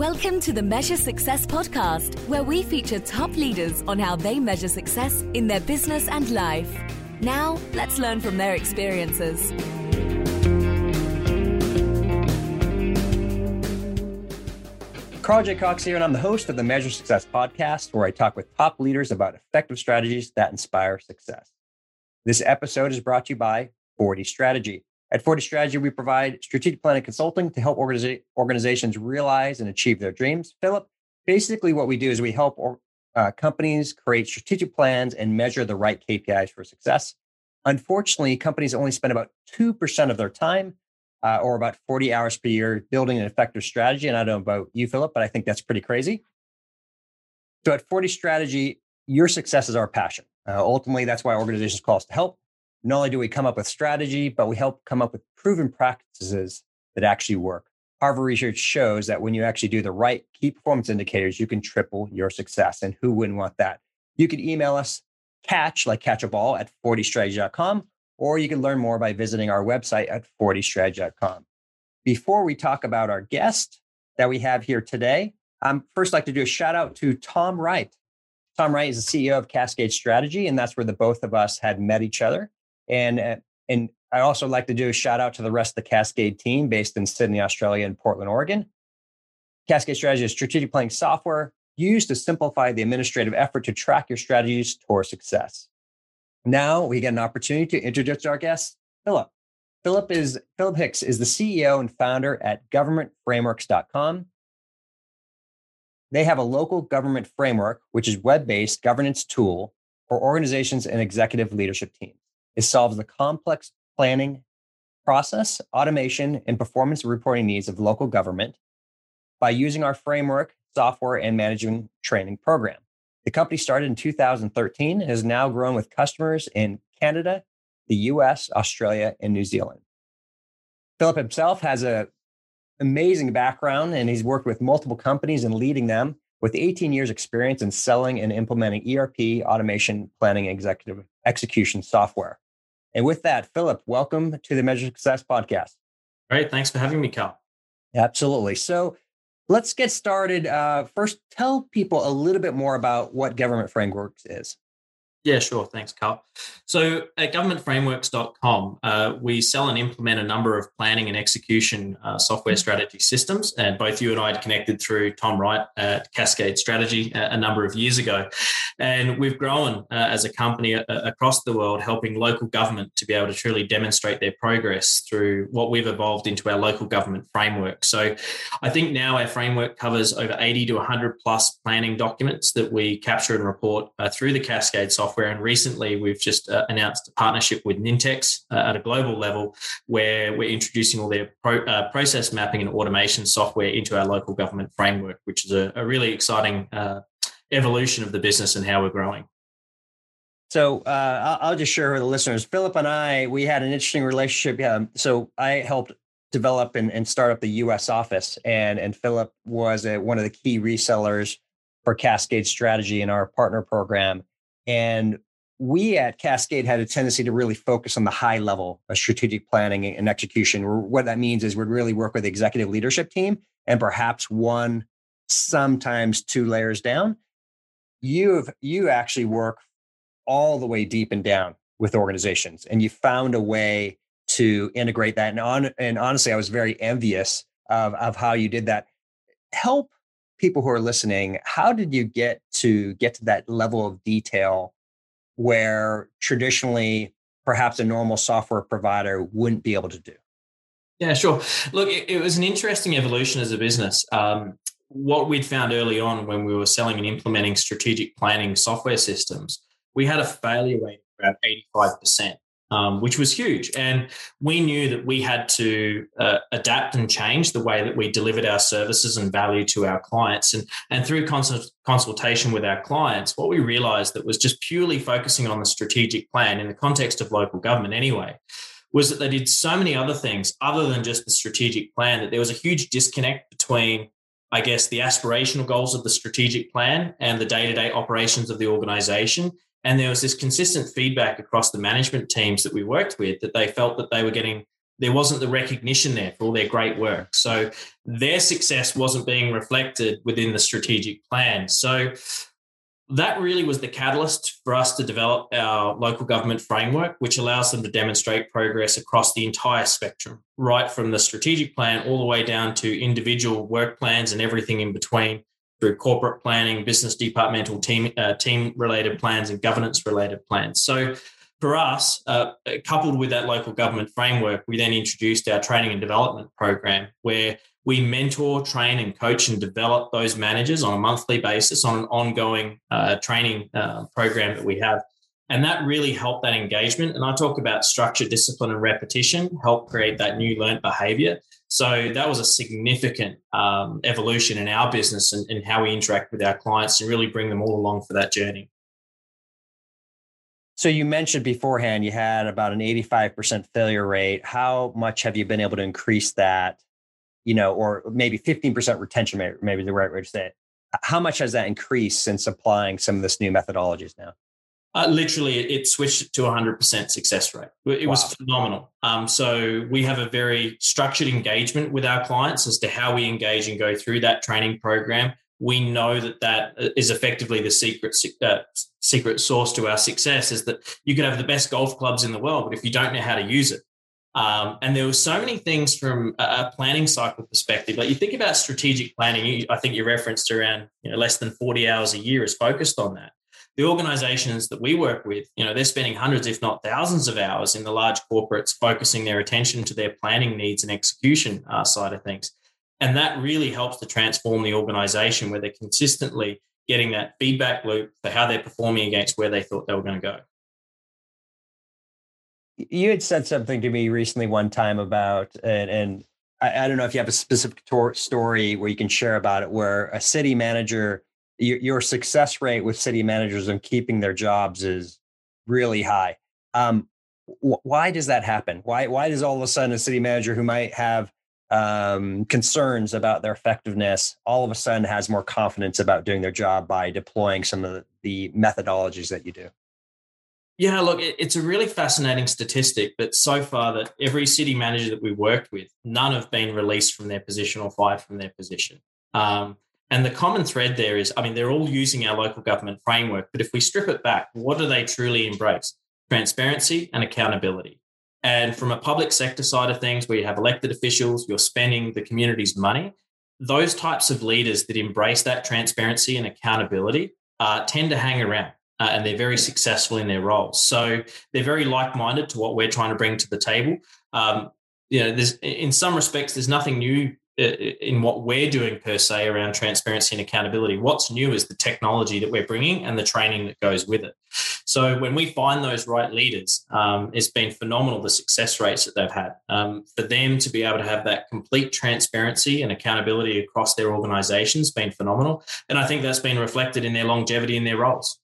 Welcome to the Measure Success podcast, where we feature top leaders on how they measure success in their business and life. Now, let's learn from their experiences. Carl J. Cox here, and I'm the host of the Measure Success podcast, where I talk with top leaders about effective strategies that inspire success. This episode is brought to you by 40 Strategy. At 40 Strategy, we provide strategic planning consulting to help organiza- organizations realize and achieve their dreams. Philip, basically, what we do is we help or, uh, companies create strategic plans and measure the right KPIs for success. Unfortunately, companies only spend about 2% of their time uh, or about 40 hours per year building an effective strategy. And I don't know about you, Philip, but I think that's pretty crazy. So at 40 Strategy, your success is our passion. Uh, ultimately, that's why organizations call us to help not only do we come up with strategy, but we help come up with proven practices that actually work. Harvard research shows that when you actually do the right key performance indicators, you can triple your success. And who wouldn't want that? You can email us catch, like catch a ball at 40strategy.com, or you can learn more by visiting our website at 40strategy.com. Before we talk about our guest that we have here today, I'm first like to do a shout out to Tom Wright. Tom Wright is the CEO of Cascade Strategy, and that's where the both of us had met each other. And uh, and I also like to do a shout out to the rest of the Cascade team based in Sydney, Australia, and Portland, Oregon. Cascade Strategy is strategic planning software used to simplify the administrative effort to track your strategies toward success. Now we get an opportunity to introduce our guest, Philip. Philip is Philip Hicks is the CEO and founder at governmentframeworks.com. They have a local government framework, which is web-based governance tool for organizations and executive leadership teams. It solves the complex planning process, automation, and performance reporting needs of local government by using our framework, software, and management training program. The company started in 2013 and has now grown with customers in Canada, the US, Australia, and New Zealand. Philip himself has an amazing background and he's worked with multiple companies and leading them with 18 years experience in selling and implementing ERP, automation, planning, executive execution software. And with that, Philip, welcome to the Measure Success podcast. Great. Thanks for having me, Cal. Absolutely. So let's get started. Uh, first, tell people a little bit more about what Government Frameworks is. Yeah, sure. Thanks, Carl. So at governmentframeworks.com, uh, we sell and implement a number of planning and execution uh, software strategy systems. And both you and I had connected through Tom Wright at Cascade Strategy a, a number of years ago. And we've grown uh, as a company a, uh, across the world, helping local government to be able to truly demonstrate their progress through what we've evolved into our local government framework. So I think now our framework covers over 80 to 100 plus planning documents that we capture and report uh, through the Cascade software software. And recently, we've just uh, announced a partnership with Nintex uh, at a global level, where we're introducing all their pro, uh, process mapping and automation software into our local government framework, which is a, a really exciting uh, evolution of the business and how we're growing. So uh, I'll just share with the listeners. Philip and I, we had an interesting relationship. Yeah, so I helped develop and, and start up the U.S. office, and and Philip was a, one of the key resellers for Cascade Strategy in our partner program. And we at Cascade had a tendency to really focus on the high level of strategic planning and execution. What that means is we'd really work with the executive leadership team and perhaps one, sometimes two layers down. You've you actually work all the way deep and down with organizations, and you found a way to integrate that. And on and honestly, I was very envious of of how you did that. Help people who are listening, how did you get to get to that level of detail where traditionally perhaps a normal software provider wouldn't be able to do? Yeah, sure. Look, it, it was an interesting evolution as a business. Um, what we'd found early on when we were selling and implementing strategic planning software systems, we had a failure rate of around 85%. Um, which was huge. And we knew that we had to uh, adapt and change the way that we delivered our services and value to our clients. And, and through consult- consultation with our clients, what we realized that was just purely focusing on the strategic plan in the context of local government anyway was that they did so many other things other than just the strategic plan that there was a huge disconnect between I guess, the aspirational goals of the strategic plan and the day to day operations of the organization. And there was this consistent feedback across the management teams that we worked with that they felt that they were getting, there wasn't the recognition there for all their great work. So their success wasn't being reflected within the strategic plan. So that really was the catalyst for us to develop our local government framework, which allows them to demonstrate progress across the entire spectrum, right from the strategic plan all the way down to individual work plans and everything in between through corporate planning, business departmental team uh, team related plans, and governance related plans. So for us, uh, coupled with that local government framework, we then introduced our training and development program where we mentor, train, and coach and develop those managers on a monthly basis on an ongoing uh, training uh, program that we have. And that really helped that engagement. And I talk about structure, discipline, and repetition help create that new learned behavior. So that was a significant um, evolution in our business and, and how we interact with our clients and really bring them all along for that journey. So you mentioned beforehand you had about an 85% failure rate. How much have you been able to increase that you know, or maybe 15% retention, maybe, maybe the right way to say it. How much has that increased since applying some of this new methodologies now? Uh, literally, it, switched to 100% success rate. It wow. was phenomenal. Um, so we have a very structured engagement with our clients as to how we engage and go through that training program. We know that that uh, effectively the secret uh, secret source to our success. Is that you could have the best golf clubs in the world, but if you don't know how to use it, um, and there were so many things from a planning cycle perspective. Like you think about strategic planning, I think you referenced around you know, less than 40 hours a year is focused on that. The organizations that we work with, you know, they're spending hundreds, if not thousands of hours in the large corporates, focusing their attention to their planning needs and execution uh, side of things. And that really helps to transform the organization where they're consistently getting that feedback loop for how they're performing against where they thought they were going to go you had said something to me recently one time about and, and I, I, don't know if you have a specific tor- story where you can share about it where a city manager your, your success rate with city managers and keeping their jobs is really high. Um, wh- why does that happen? Why why does all of a sudden a city manager who might have um, concerns about their effectiveness all of a sudden has more confidence about doing their job by deploying some of the, methodologies that you do? Yeah, look, it's a really fascinating statistic that so far that every city manager that we worked with, none have been released from their position or fired from their position. Um, and the common thread there is, I mean, they're all using our local government framework, but if we strip it back, what do they truly embrace? Transparency and accountability. And from a public sector side of things, where you have elected officials, you're spending the community's money, those types of leaders that embrace that transparency and accountability uh, tend to hang around uh, and they're very successful in their roles. So they're very like-minded to what we're trying to bring to the table. Um, you know, there's in some respects there's nothing new in what we're doing per se around transparency and accountability. What's new is the technology that we're bringing and the training that goes with it. So when we find those right leaders, um, it's been phenomenal the success rates that they've had. Um, for them to be able to have that complete transparency and accountability across their organizations has been phenomenal, and I think that's been reflected in their longevity in their roles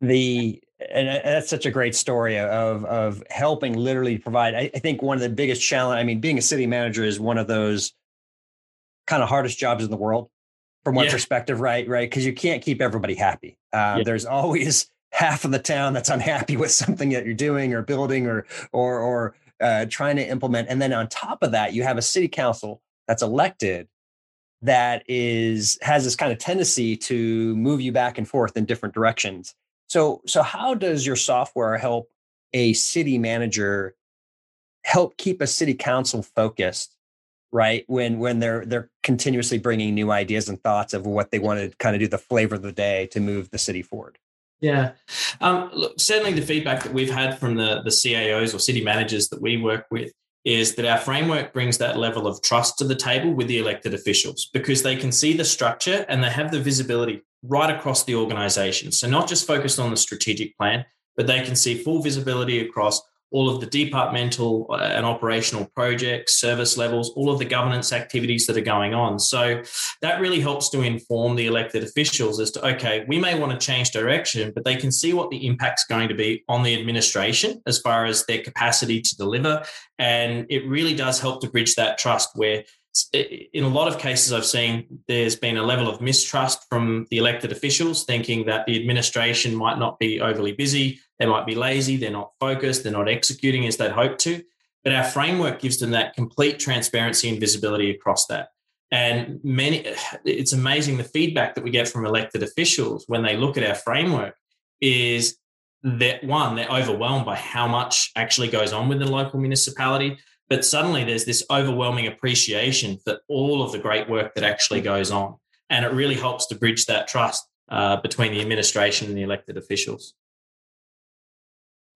the and that's such a great story of of helping literally provide. I, I, think one of the biggest challenge. I mean, being a city manager is one of those kind of hardest jobs in the world, from one yeah. perspective, right? Right, because you can't keep everybody happy. Uh, yeah. There's always half of the town that's unhappy with something that you're doing or building or or or uh, trying to implement, and then on top of that, you have a city council that's elected that is has this kind of tendency to move you back and forth in different directions so, so how does your software help a city manager help keep a city council focused, right? When when they're they're continuously bringing new ideas and thoughts of what they want to kind of do the flavor of the day to move the city forward. Yeah, um, look, certainly the feedback that we've had from the the CAOs or city managers that we work with is that our framework brings that level of trust to the table with the elected officials because they can see the structure and they have the visibility right across the organization. So, not just focused on the strategic plan, but they can see full visibility across all of the departmental uh, and operational projects, service levels, all of the governance activities that are going on. So that really helps to inform the elected officials as to, okay, we may want to change direction, but they can see what the impact's going to be on the administration as far as their capacity to deliver. And it really does help to bridge that trust where in a lot of cases I've seen there's been a level of mistrust from the elected officials thinking that the administration might not be overly busy they might be lazy, they're not focused, they're not executing as they'd hope to. But our framework gives them that complete transparency and visibility across that. And many, it's amazing the feedback that we get from elected officials when they look at our framework is that one, they're overwhelmed by how much actually goes on within the local municipality. But suddenly there's this overwhelming appreciation for all of the great work that actually goes on. And it really helps to bridge that trust uh, between the administration and the elected officials.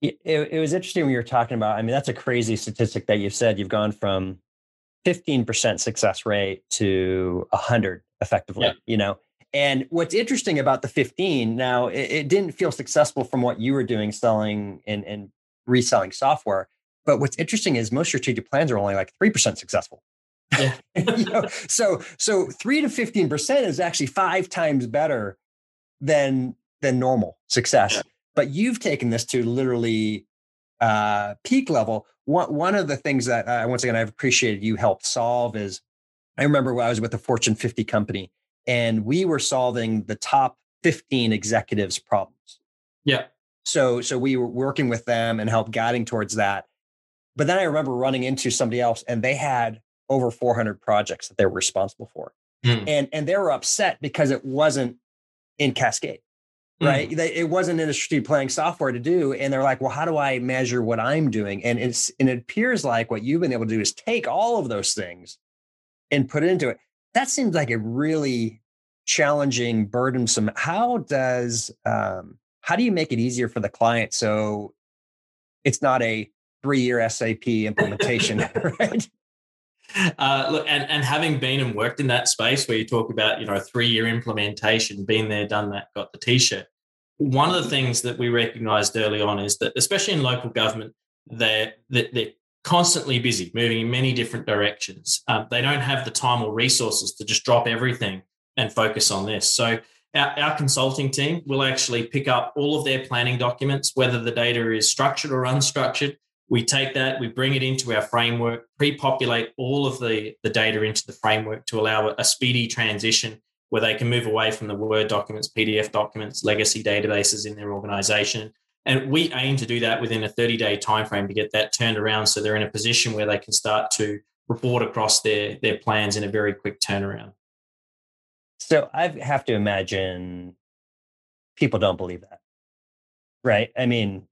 It, it, was interesting when you were talking about. I mean, that's a crazy statistic that you've said. You've gone from 15% success rate to 100 effectively, yeah. you know. And what's interesting about the 15 now, it, it, didn't feel successful from what you were doing selling and, and reselling software. But what's interesting is most strategic plans are only like 3% successful. Yeah. you know, so so 3 to 15% is actually five times better than than normal success. Yeah but you've taken this to literally uh, peak level. One, one of the things that uh, once again I've appreciated you helped solve is I remember when I was with a Fortune 50 company and we were solving the top 15 executives problems. Yeah. So so we were working with them and help guiding towards that. But then I remember running into somebody else and they had over 400 projects that they were responsible for. Mm. And and they were upset because it wasn't in Cascade right? Mm. it wasn't industry playing software to do, and they're like, "Well, how do I measure what I'm doing?" And it's and it appears like what you've been able to do is take all of those things and put it into it. That seems like a really challenging, burdensome. How does um, how do you make it easier for the client so it's not a three year SAP implementation, right? Uh, look, and, and having been and worked in that space where you talk about, you know, three year implementation, been there, done that, got the t shirt. One of the things that we recognized early on is that, especially in local government, they're, they're constantly busy, moving in many different directions. Um, they don't have the time or resources to just drop everything and focus on this. So, our, our, consulting team will actually pick up all of their planning documents, whether the data is structured or unstructured, we take that, we bring it into our framework, pre-populate all of the, the data into the framework to allow a speedy transition where they can move away from the Word documents, PDF documents, legacy databases in their organization. And we aim to do that within a 30-day timeframe to get that turned around so they're in a position where they can start to report across their, their plans in a very quick turnaround. So I have to imagine people don't believe that. Right. I mean,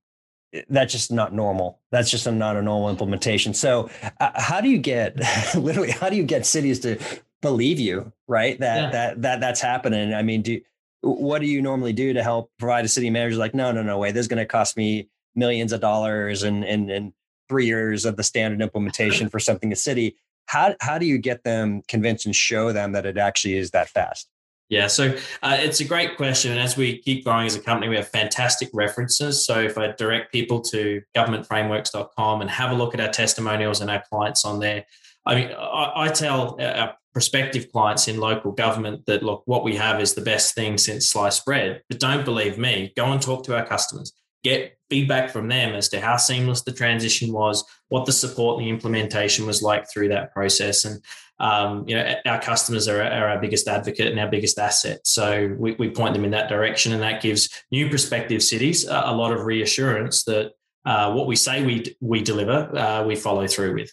that's just not normal. That's just a, not a normal implementation. So, uh, how do you get literally? How do you get cities to believe you? Right, that yeah. that that that's happening. I mean, do what do you normally do to help provide a city manager? Like, no, no, no way. This is going to cost me millions of dollars and and and three years of the standard implementation for something a city. How how do you get them convinced and show them that it actually is that fast? Yeah, so uh, it's a great question. And as we keep growing as a company, we have fantastic references. So if I direct people to governmentframeworks.com and have a look at our testimonials and our clients on there, I mean, I, I tell our prospective clients in local government that, look, what we have is the best thing since sliced bread. But don't believe me. Go and talk to our customers. Get feedback from them as to how seamless the transition was, what the support and the implementation was like through that process. And um, you know, our customers are, are, our biggest advocate and our biggest asset. So we, we, point them in that direction, and that gives new prospective cities a, a lot of reassurance that uh, what we say we we deliver, uh, we follow through with.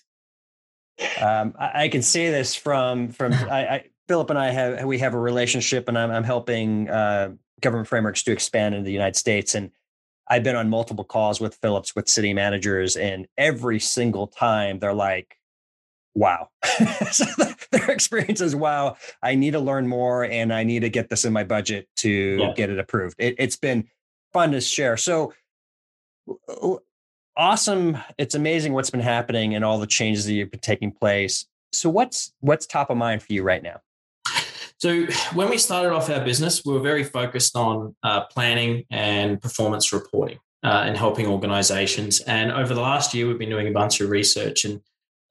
Um, I, I, can see this from from I, I, Philip and I have we have a relationship, and I'm, I'm helping uh, government frameworks to expand into the United States, and I've been on multiple calls with Phillips with city managers, and every single time they're like, wow. so their experience is wow. I need to learn more and I need to get this in my budget to yeah. get it approved. It, it's been fun to share. So awesome. It's amazing what's been happening and all the changes that have been taking place. So what's what's top of mind for you right now? So when we started off our business, we were very focused on uh, planning and performance reporting. uh, and helping organizations. And over the last year, we've been doing a bunch of research and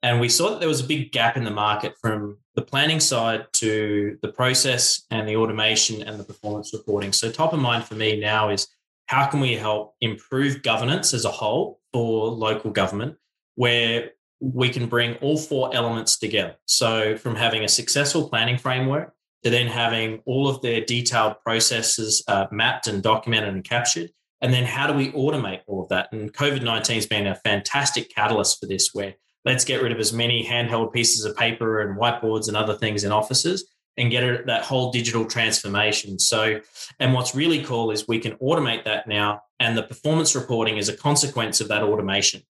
and we saw that there was a big gap in the market from the planning side to the process and the automation and the performance reporting. So, top of mind for me now is how can we help improve governance as a whole for local government, where we can bring all four elements together. So, from having a successful planning framework to then having all of their detailed processes uh, mapped and documented and captured. And then, how do we automate all of that? And COVID 19 has been a fantastic catalyst for this, where let's get rid of as many handheld pieces of paper and whiteboards and other things in offices and get it, that whole digital transformation. So, and what's really cool is we can automate that now, and the performance reporting is a consequence of that automation.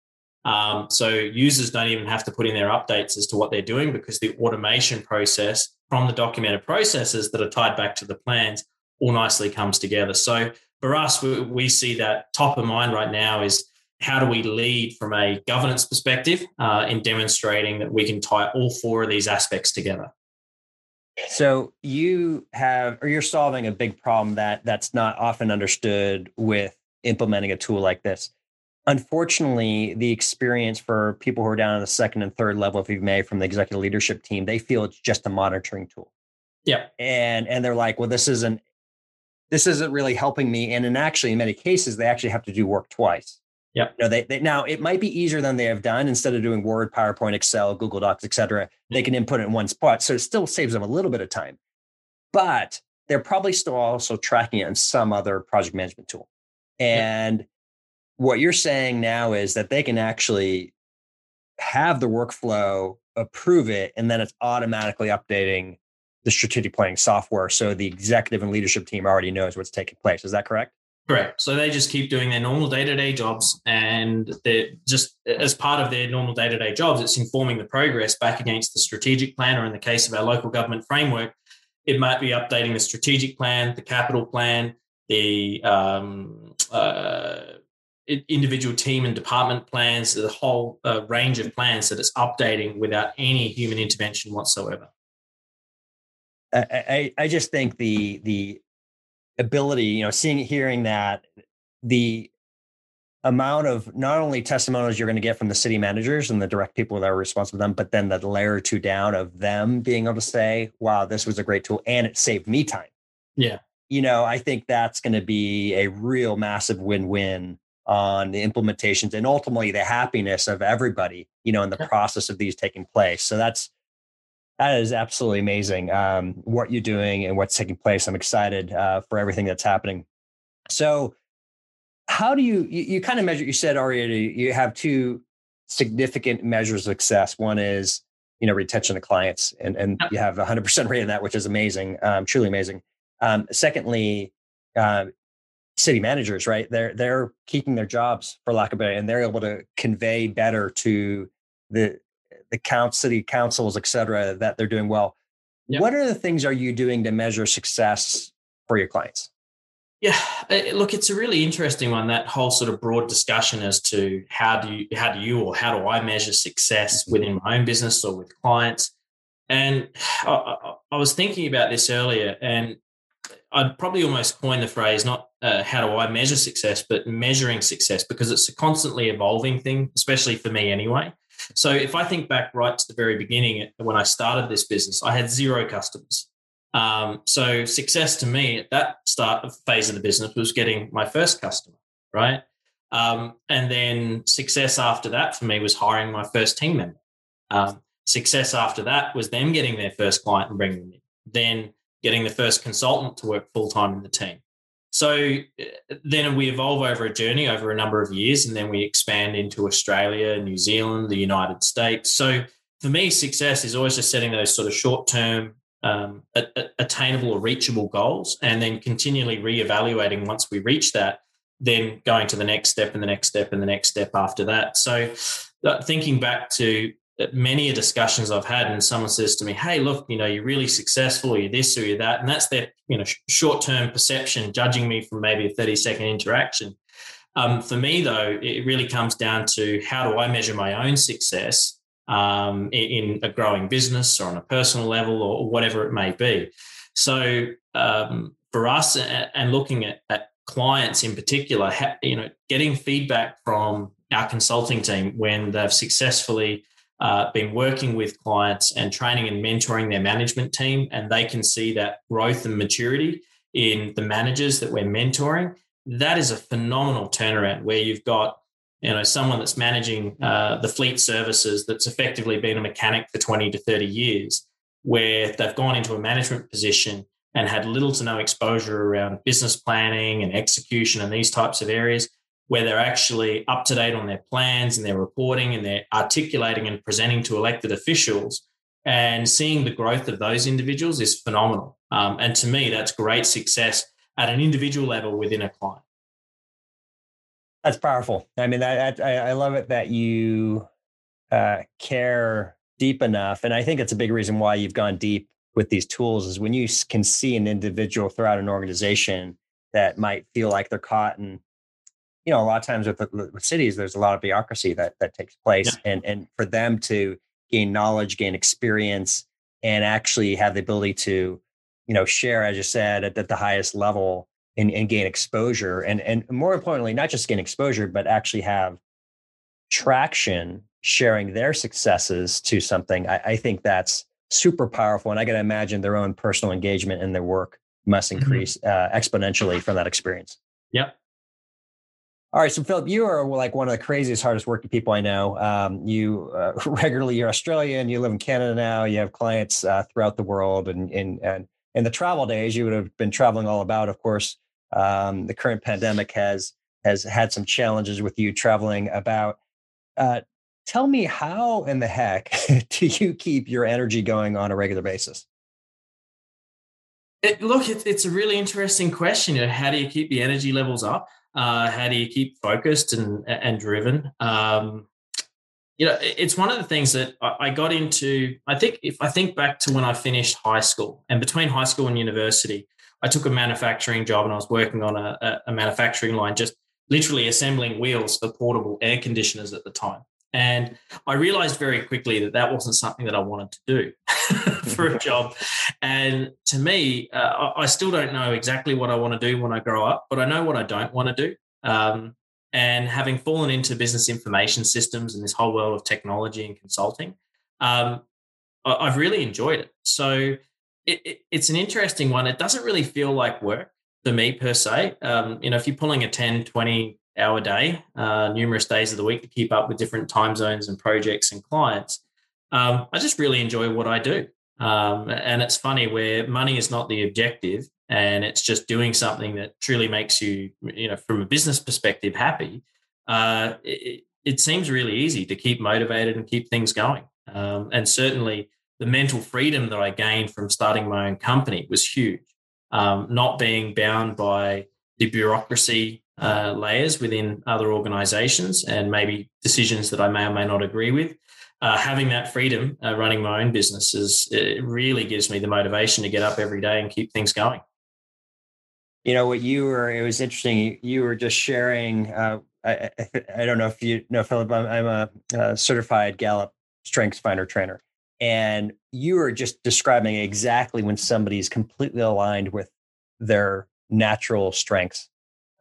Um, so users don't even have to put in their updates as to what they're doing because the automation process from the documented processes that are tied back to the plans all nicely comes together. So for us, we, we see that top of mind right now is how do we lead from a governance perspective uh, in demonstrating that we can tie all four of these aspects together. So you have, or you're solving a big problem that that's not often understood with implementing a tool like this. Unfortunately, the experience for people who are down on the second and third level, if you may, from the executive leadership team, they feel it's just a monitoring tool. Yeah, and and they're like, well, this isn't this isn't really helping me. And in actually, in many cases, they actually have to do work twice. Yeah. You know, they, they now it might be easier than they have done. Instead of doing Word, PowerPoint, Excel, Google Docs, etc., they mm-hmm. can input it in one spot. So it still saves them a little bit of time. But they're probably still also tracking it in some other project management tool. And yeah. what you're saying now is that they can actually have the workflow, approve it, and then it's automatically updating the strategic planning software. So the executive and leadership team already knows what's taking place. Is that correct? Correct. So they just keep doing their normal day to day jobs, and they're just as part of their normal day to day jobs, it's informing the progress back against the strategic plan, or in the case of our local government framework, it might be updating the strategic plan, the capital plan, the um, uh, individual team and department plans, the whole uh, range of plans that it's updating without any human intervention whatsoever. I, I, I just think the the ability, you know, seeing, hearing that the amount of not only testimonials you're going to get from the city managers and the direct people that are responsible for them, but then the layer two down of them being able to say, wow, this was a great tool and it saved me time. Yeah. You know, I think that's going to be a real massive win win on the implementations and ultimately the happiness of everybody, you know, in the process of these taking place. So that's, that is absolutely amazing. Um, what you're doing and what's taking place. I'm excited uh, for everything that's happening. So, how do you, you, you kind of measure? You said already you have two significant measures of success. One is you know retention of clients, and and you have 100 percent rate in that, which is amazing, um, truly amazing. Um, secondly, uh, city managers, right? They're they're keeping their jobs for lack of better, and they're able to convey better to the the count city councils, et cetera, that they're doing well. Yep. What are the things are you doing to measure success for your clients? Yeah, look, it's a really interesting one. That whole sort of broad discussion as to how do you, how do you, or how do I measure success mm-hmm. within my own business or with clients? And I, I was thinking about this earlier, and I'd probably almost coin the phrase not uh, how do I measure success, but measuring success because it's a constantly evolving thing, especially for me anyway. So if I think back right to the very beginning when I started this business, I had zero customers. Um, so success to me at that start of phase of the business was getting my first customer, right? Um, and then success after that for me was hiring my first team member. Um, success after that was them getting their first client and bringing them in. Then getting the first consultant to work full time in the team. So uh, then we evolve over a journey over a number of years, and then we expand into Australia, New Zealand, the United States. So for me, success is always just setting those sort of short term, um, attainable or reachable goals, and then continually reevaluating once we reach that, then going to the next step and the next step and the next step after that. So uh, thinking back to many of discussions I've had, and someone says to me, "Hey, look, you know, you're really successful, or you're this or you're that," and that's their you know short term perception, judging me from maybe a 30 second interaction. Um, for me, though, it really comes down to how do I measure my own success um, in, a growing business or on a personal level or whatever it may be. So um, for us, and looking at, at clients in particular, you know, getting feedback from our consulting team when they've successfully uh, been working with clients and training and mentoring their management team, and they can see that growth and maturity in the managers that we're mentoring. That is a phenomenal turnaround where you've got you know someone that's managing uh, the fleet services that's effectively been a mechanic for 20 to 30 years where they've gone into a management position and had little to no exposure around business planning and execution and these types of areas where they're actually up to date on their plans and their reporting and they're articulating and presenting to elected officials. And seeing the growth of those individuals is phenomenal. Um, and to me that's great success at an individual level within a client. That's powerful. I mean I, I, I love it that you uh, care deep enough. And i think it's a big reason why you've gone deep with these tools is when you can see an individual throughout an organization that might feel like they're caught in you know a lot of times with, with cities there's a lot of bureaucracy that that takes place yeah. and and for them to gain knowledge gain experience and actually have the ability to you know share as you said at, at the highest level and, and gain exposure and and more importantly not just gain exposure but actually have traction sharing their successes to something i, I think that's super powerful. And I can imagine their own personal engagement in their work must mm-hmm. increase mm-hmm. uh, exponentially from that experience. Yep. All right, so Philip, you are like one of the craziest, hardest working people I know. Um, you uh, regularly, you're Australian. You live in Canada now. You have clients uh, throughout the world, and and and in the travel days, you would have been traveling all about. Of course, um, the current pandemic has has had some challenges with you traveling about. Uh, tell me how in the heck do you keep your energy going on a regular basis? It, look, it, it's a really interesting question. You know, how do you keep the energy levels up? Uh, how do you keep focused and and driven? Um, you know, it's one of the things that I got into. I think if I think back to when I finished high school, and between high school and university, I took a manufacturing job, and I was working on a, a manufacturing line, just literally assembling wheels for portable air conditioners at the time. And I realized very quickly that that wasn't something that I wanted to do for a job. And to me, uh, I still don't know exactly what I want to do when I grow up, but I know what I don't want to do. Um, and having fallen into business information systems and this whole world of technology and consulting, um, I, have really enjoyed it. So it, it, it's an interesting one. It doesn't really feel like work for me per se. Um, you know, if you're pulling a 10, 20, hour day, uh, numerous days of the week to keep up with different time zones and projects and clients. Um, I just really enjoy what I do. Um, and it's funny where money is not the objective and it's just doing something that truly makes you, you know, from a business perspective, happy. Uh, it, it, seems really easy to keep motivated and keep things going. Um, and certainly the mental freedom that I gained from starting my own company was huge. Um, not being bound by the bureaucracy uh, layers within other organizations and maybe decisions that I may or may not agree with. Uh, having that freedom uh, running my own business is it really gives me the motivation to get up every day and keep things going. You know what you were. It was interesting. You were just sharing. Uh, I, I, don't know if you know, Philip. I'm, I'm a, a certified Gallup Strengths Finder trainer, and you were just describing exactly when somebody is completely aligned with their natural strengths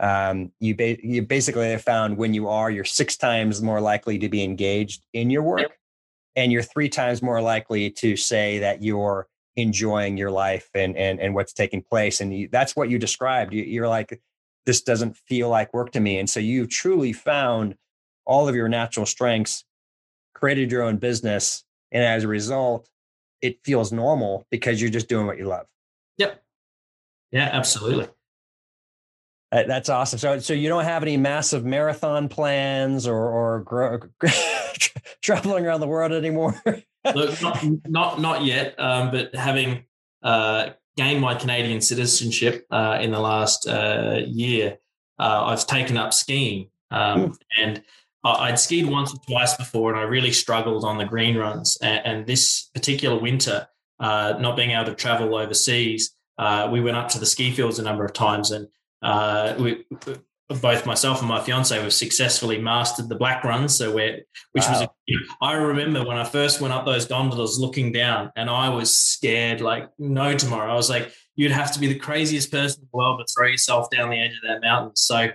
um, you, ba- you basically have found when you are, you're six times more likely to be engaged in your work, and you're three times more likely to say that you're enjoying your life and and and what's taking place. And you, that's what you described. You, you're like, this doesn't feel like work to me, and so you truly found all of your natural strengths, created your own business, and as a result, it feels normal because you're just doing what you love. Yep. Yeah, absolutely. That's awesome. So, so you don't have any massive marathon plans or or traveling around the world anymore? Look, not, not not yet. Um, but having uh, gained my Canadian citizenship uh, in the last uh, year, uh, I've taken up skiing, um, hmm. and I'd skied once or twice before, and I really struggled on the green runs. And, and this particular winter, uh, not being able to travel overseas, uh, we went up to the ski fields a number of times and uh, we, both myself and my fiance have successfully mastered the black runs. So where, which wow. was, I remember when I first went up those gondolas looking down and I was scared like no tomorrow. I was like, you'd have to be the craziest person in the world to throw yourself down the edge of that mountain. So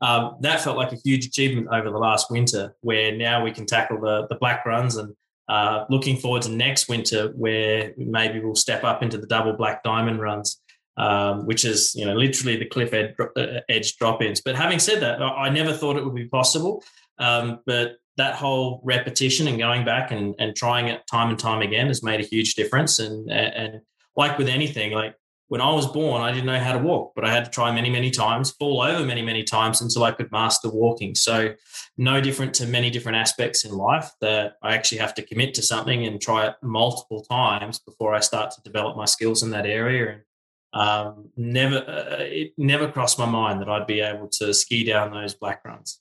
um, that felt like a huge achievement over the last winter where now we can tackle the, the black runs and uh, looking forward to next winter where maybe we'll step up into the double black diamond runs um, which is you know literally the cliff edge, uh, edge drop-ins. But having said that, I never thought it would be possible. Um, but that whole repetition and going back and, and trying it time and time again has made a huge difference. And and like with anything, like when I was born, I didn't know how to walk, but I had to try many, many times, fall over many, many times until I could master walking. So, no different to many different aspects in life that I actually have to commit to something and try it multiple times before I start to develop my skills in that area. And um, never, uh, it never crossed my mind that I'd be able to ski down those black runs.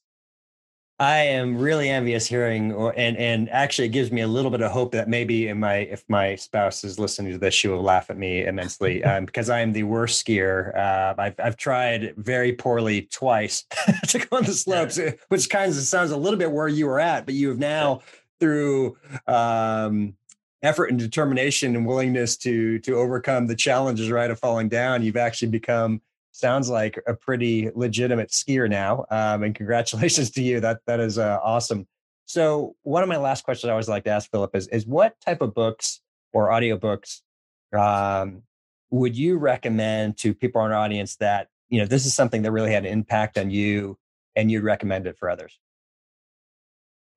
I am really envious hearing, or, and and actually, it gives me a little bit of hope that maybe in my if my spouse is listening to this, she will laugh at me immensely um, because I am the worst skier. Uh, I've I've tried very poorly twice to go on the slopes, which kind of sounds a little bit where you were at, but you have now through um, effort and determination and willingness to to overcome the challenges right of falling down you've actually become sounds like a pretty legitimate skier now um, and congratulations to you. That that is uh, awesome. So one of my last questions i always like to ask philip is, is what type of books or audiobooks um, would you recommend to people in our audience that you know this is something that really had an impact on you and you'd recommend it for others?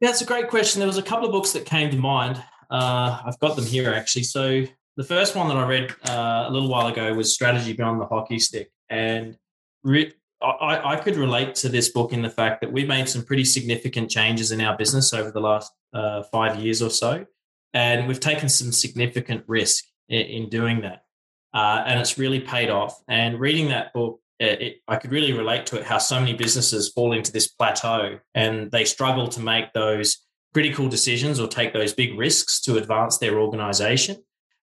That's a great question. There was a couple of books that came to mind uh, I've got them here actually. So the first one that I read uh, a little while ago was Strategy Beyond the Hockey Stick, and re- I, I, could relate to this book in the fact that we made some pretty significant changes in our business over the last uh, five years or so, and we've taken some significant risk in, in doing that, uh, and it's really paid off. And reading that book. It, it, I could really relate to it how so many businesses fall into this plateau and they struggle to make those critical decisions or take those big risks to advance their organization.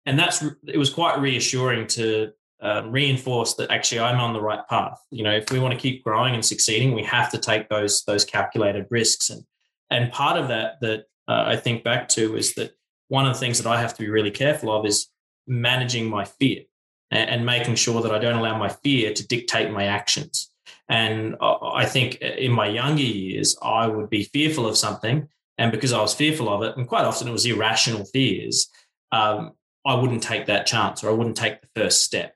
And that's it was quite reassuring to um, reinforce that actually I'm on the right path. You know, if we want to keep growing and succeeding, we have to take those those calculated risks. And and part of that that uh, I think back to is that one of the things that I have to be really careful of is managing my fear and, and making sure that I don't allow my fear to dictate my actions. And uh, I think in my younger years, I would be fearful of something and because I was fearful of it, and quite often it was irrational fears, um, I wouldn't take that chance or I wouldn't take the first step.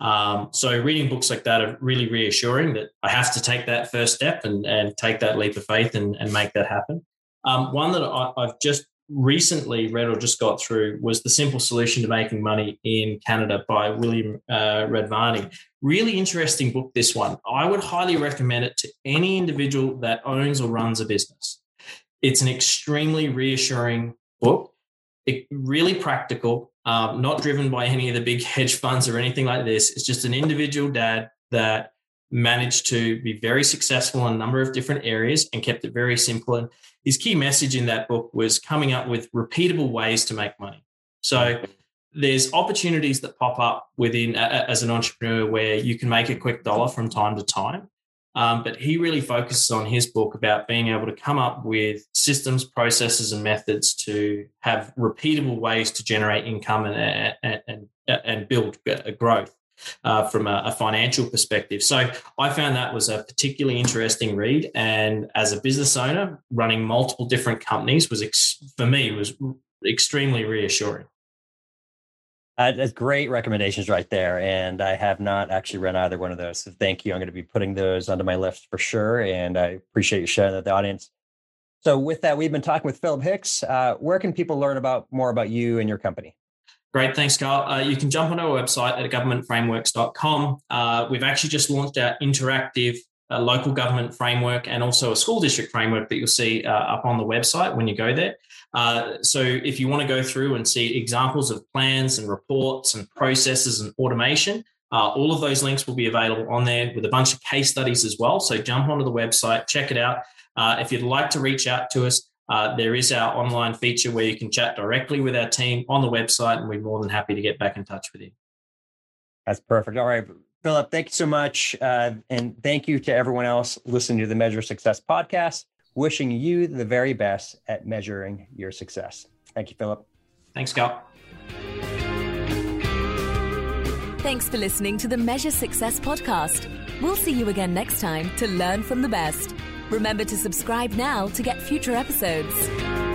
Um, so reading books like that are really reassuring that I have to take that first step and, and take that leap of faith and, and make that happen. Um, one that I, have just recently read or just got through was The Simple Solution to Making Money in Canada by William uh, Radvani. Really interesting book, this one. I would highly recommend it to any individual that owns or runs a business. It's an extremely reassuring book. It really practical, um, not driven by any of the big hedge funds or anything like this. It's just an individual dad that managed to be very successful in a number of different areas and kept it very simple. And his key message in that book was coming up with repeatable ways to make money. So there's opportunities that pop up within as an entrepreneur where you can make a quick dollar from time to time. Um, but he really focuses on his book about being able to come up with systems, processes, and methods to have repeatable ways to generate income and and and, build growth. Uh, from a, a, financial perspective. So I found that was a particularly interesting read. And as a business owner, running multiple different companies was ex- for me was extremely reassuring. Uh, that's great recommendations right there. And I have not actually read either one of those. So thank you. I'm going to be putting those onto my list for sure. And I appreciate you sharing that with the audience. So with that, we've been talking with Philip Hicks. Uh, where can people learn about more about you and your company? Great, thanks, Carl. Uh, you can jump on our website at governmentframeworks.com. Uh, we've actually just launched our interactive uh, local government framework and also a school district framework that you'll see uh, up on the website when you go there. Uh, so if you want to go through and see examples of plans and reports and processes and automation, uh, all of those links will be available on there with a bunch of case studies as well. So jump onto the website, check it out. Uh, if you'd like to reach out to us, uh, there is our online feature where you can chat directly with our team on the website, and we're more than happy to get back in touch with you. That's perfect. All right. Philip, thank you so much. Uh, and thank you to everyone else listening to the Measure Success podcast. Wishing you the very best at measuring your success. Thank you, Philip. Thanks, Cal. Thanks for listening to the Measure Success podcast. We'll see you again next time to learn from the best. Remember to subscribe now to get future episodes.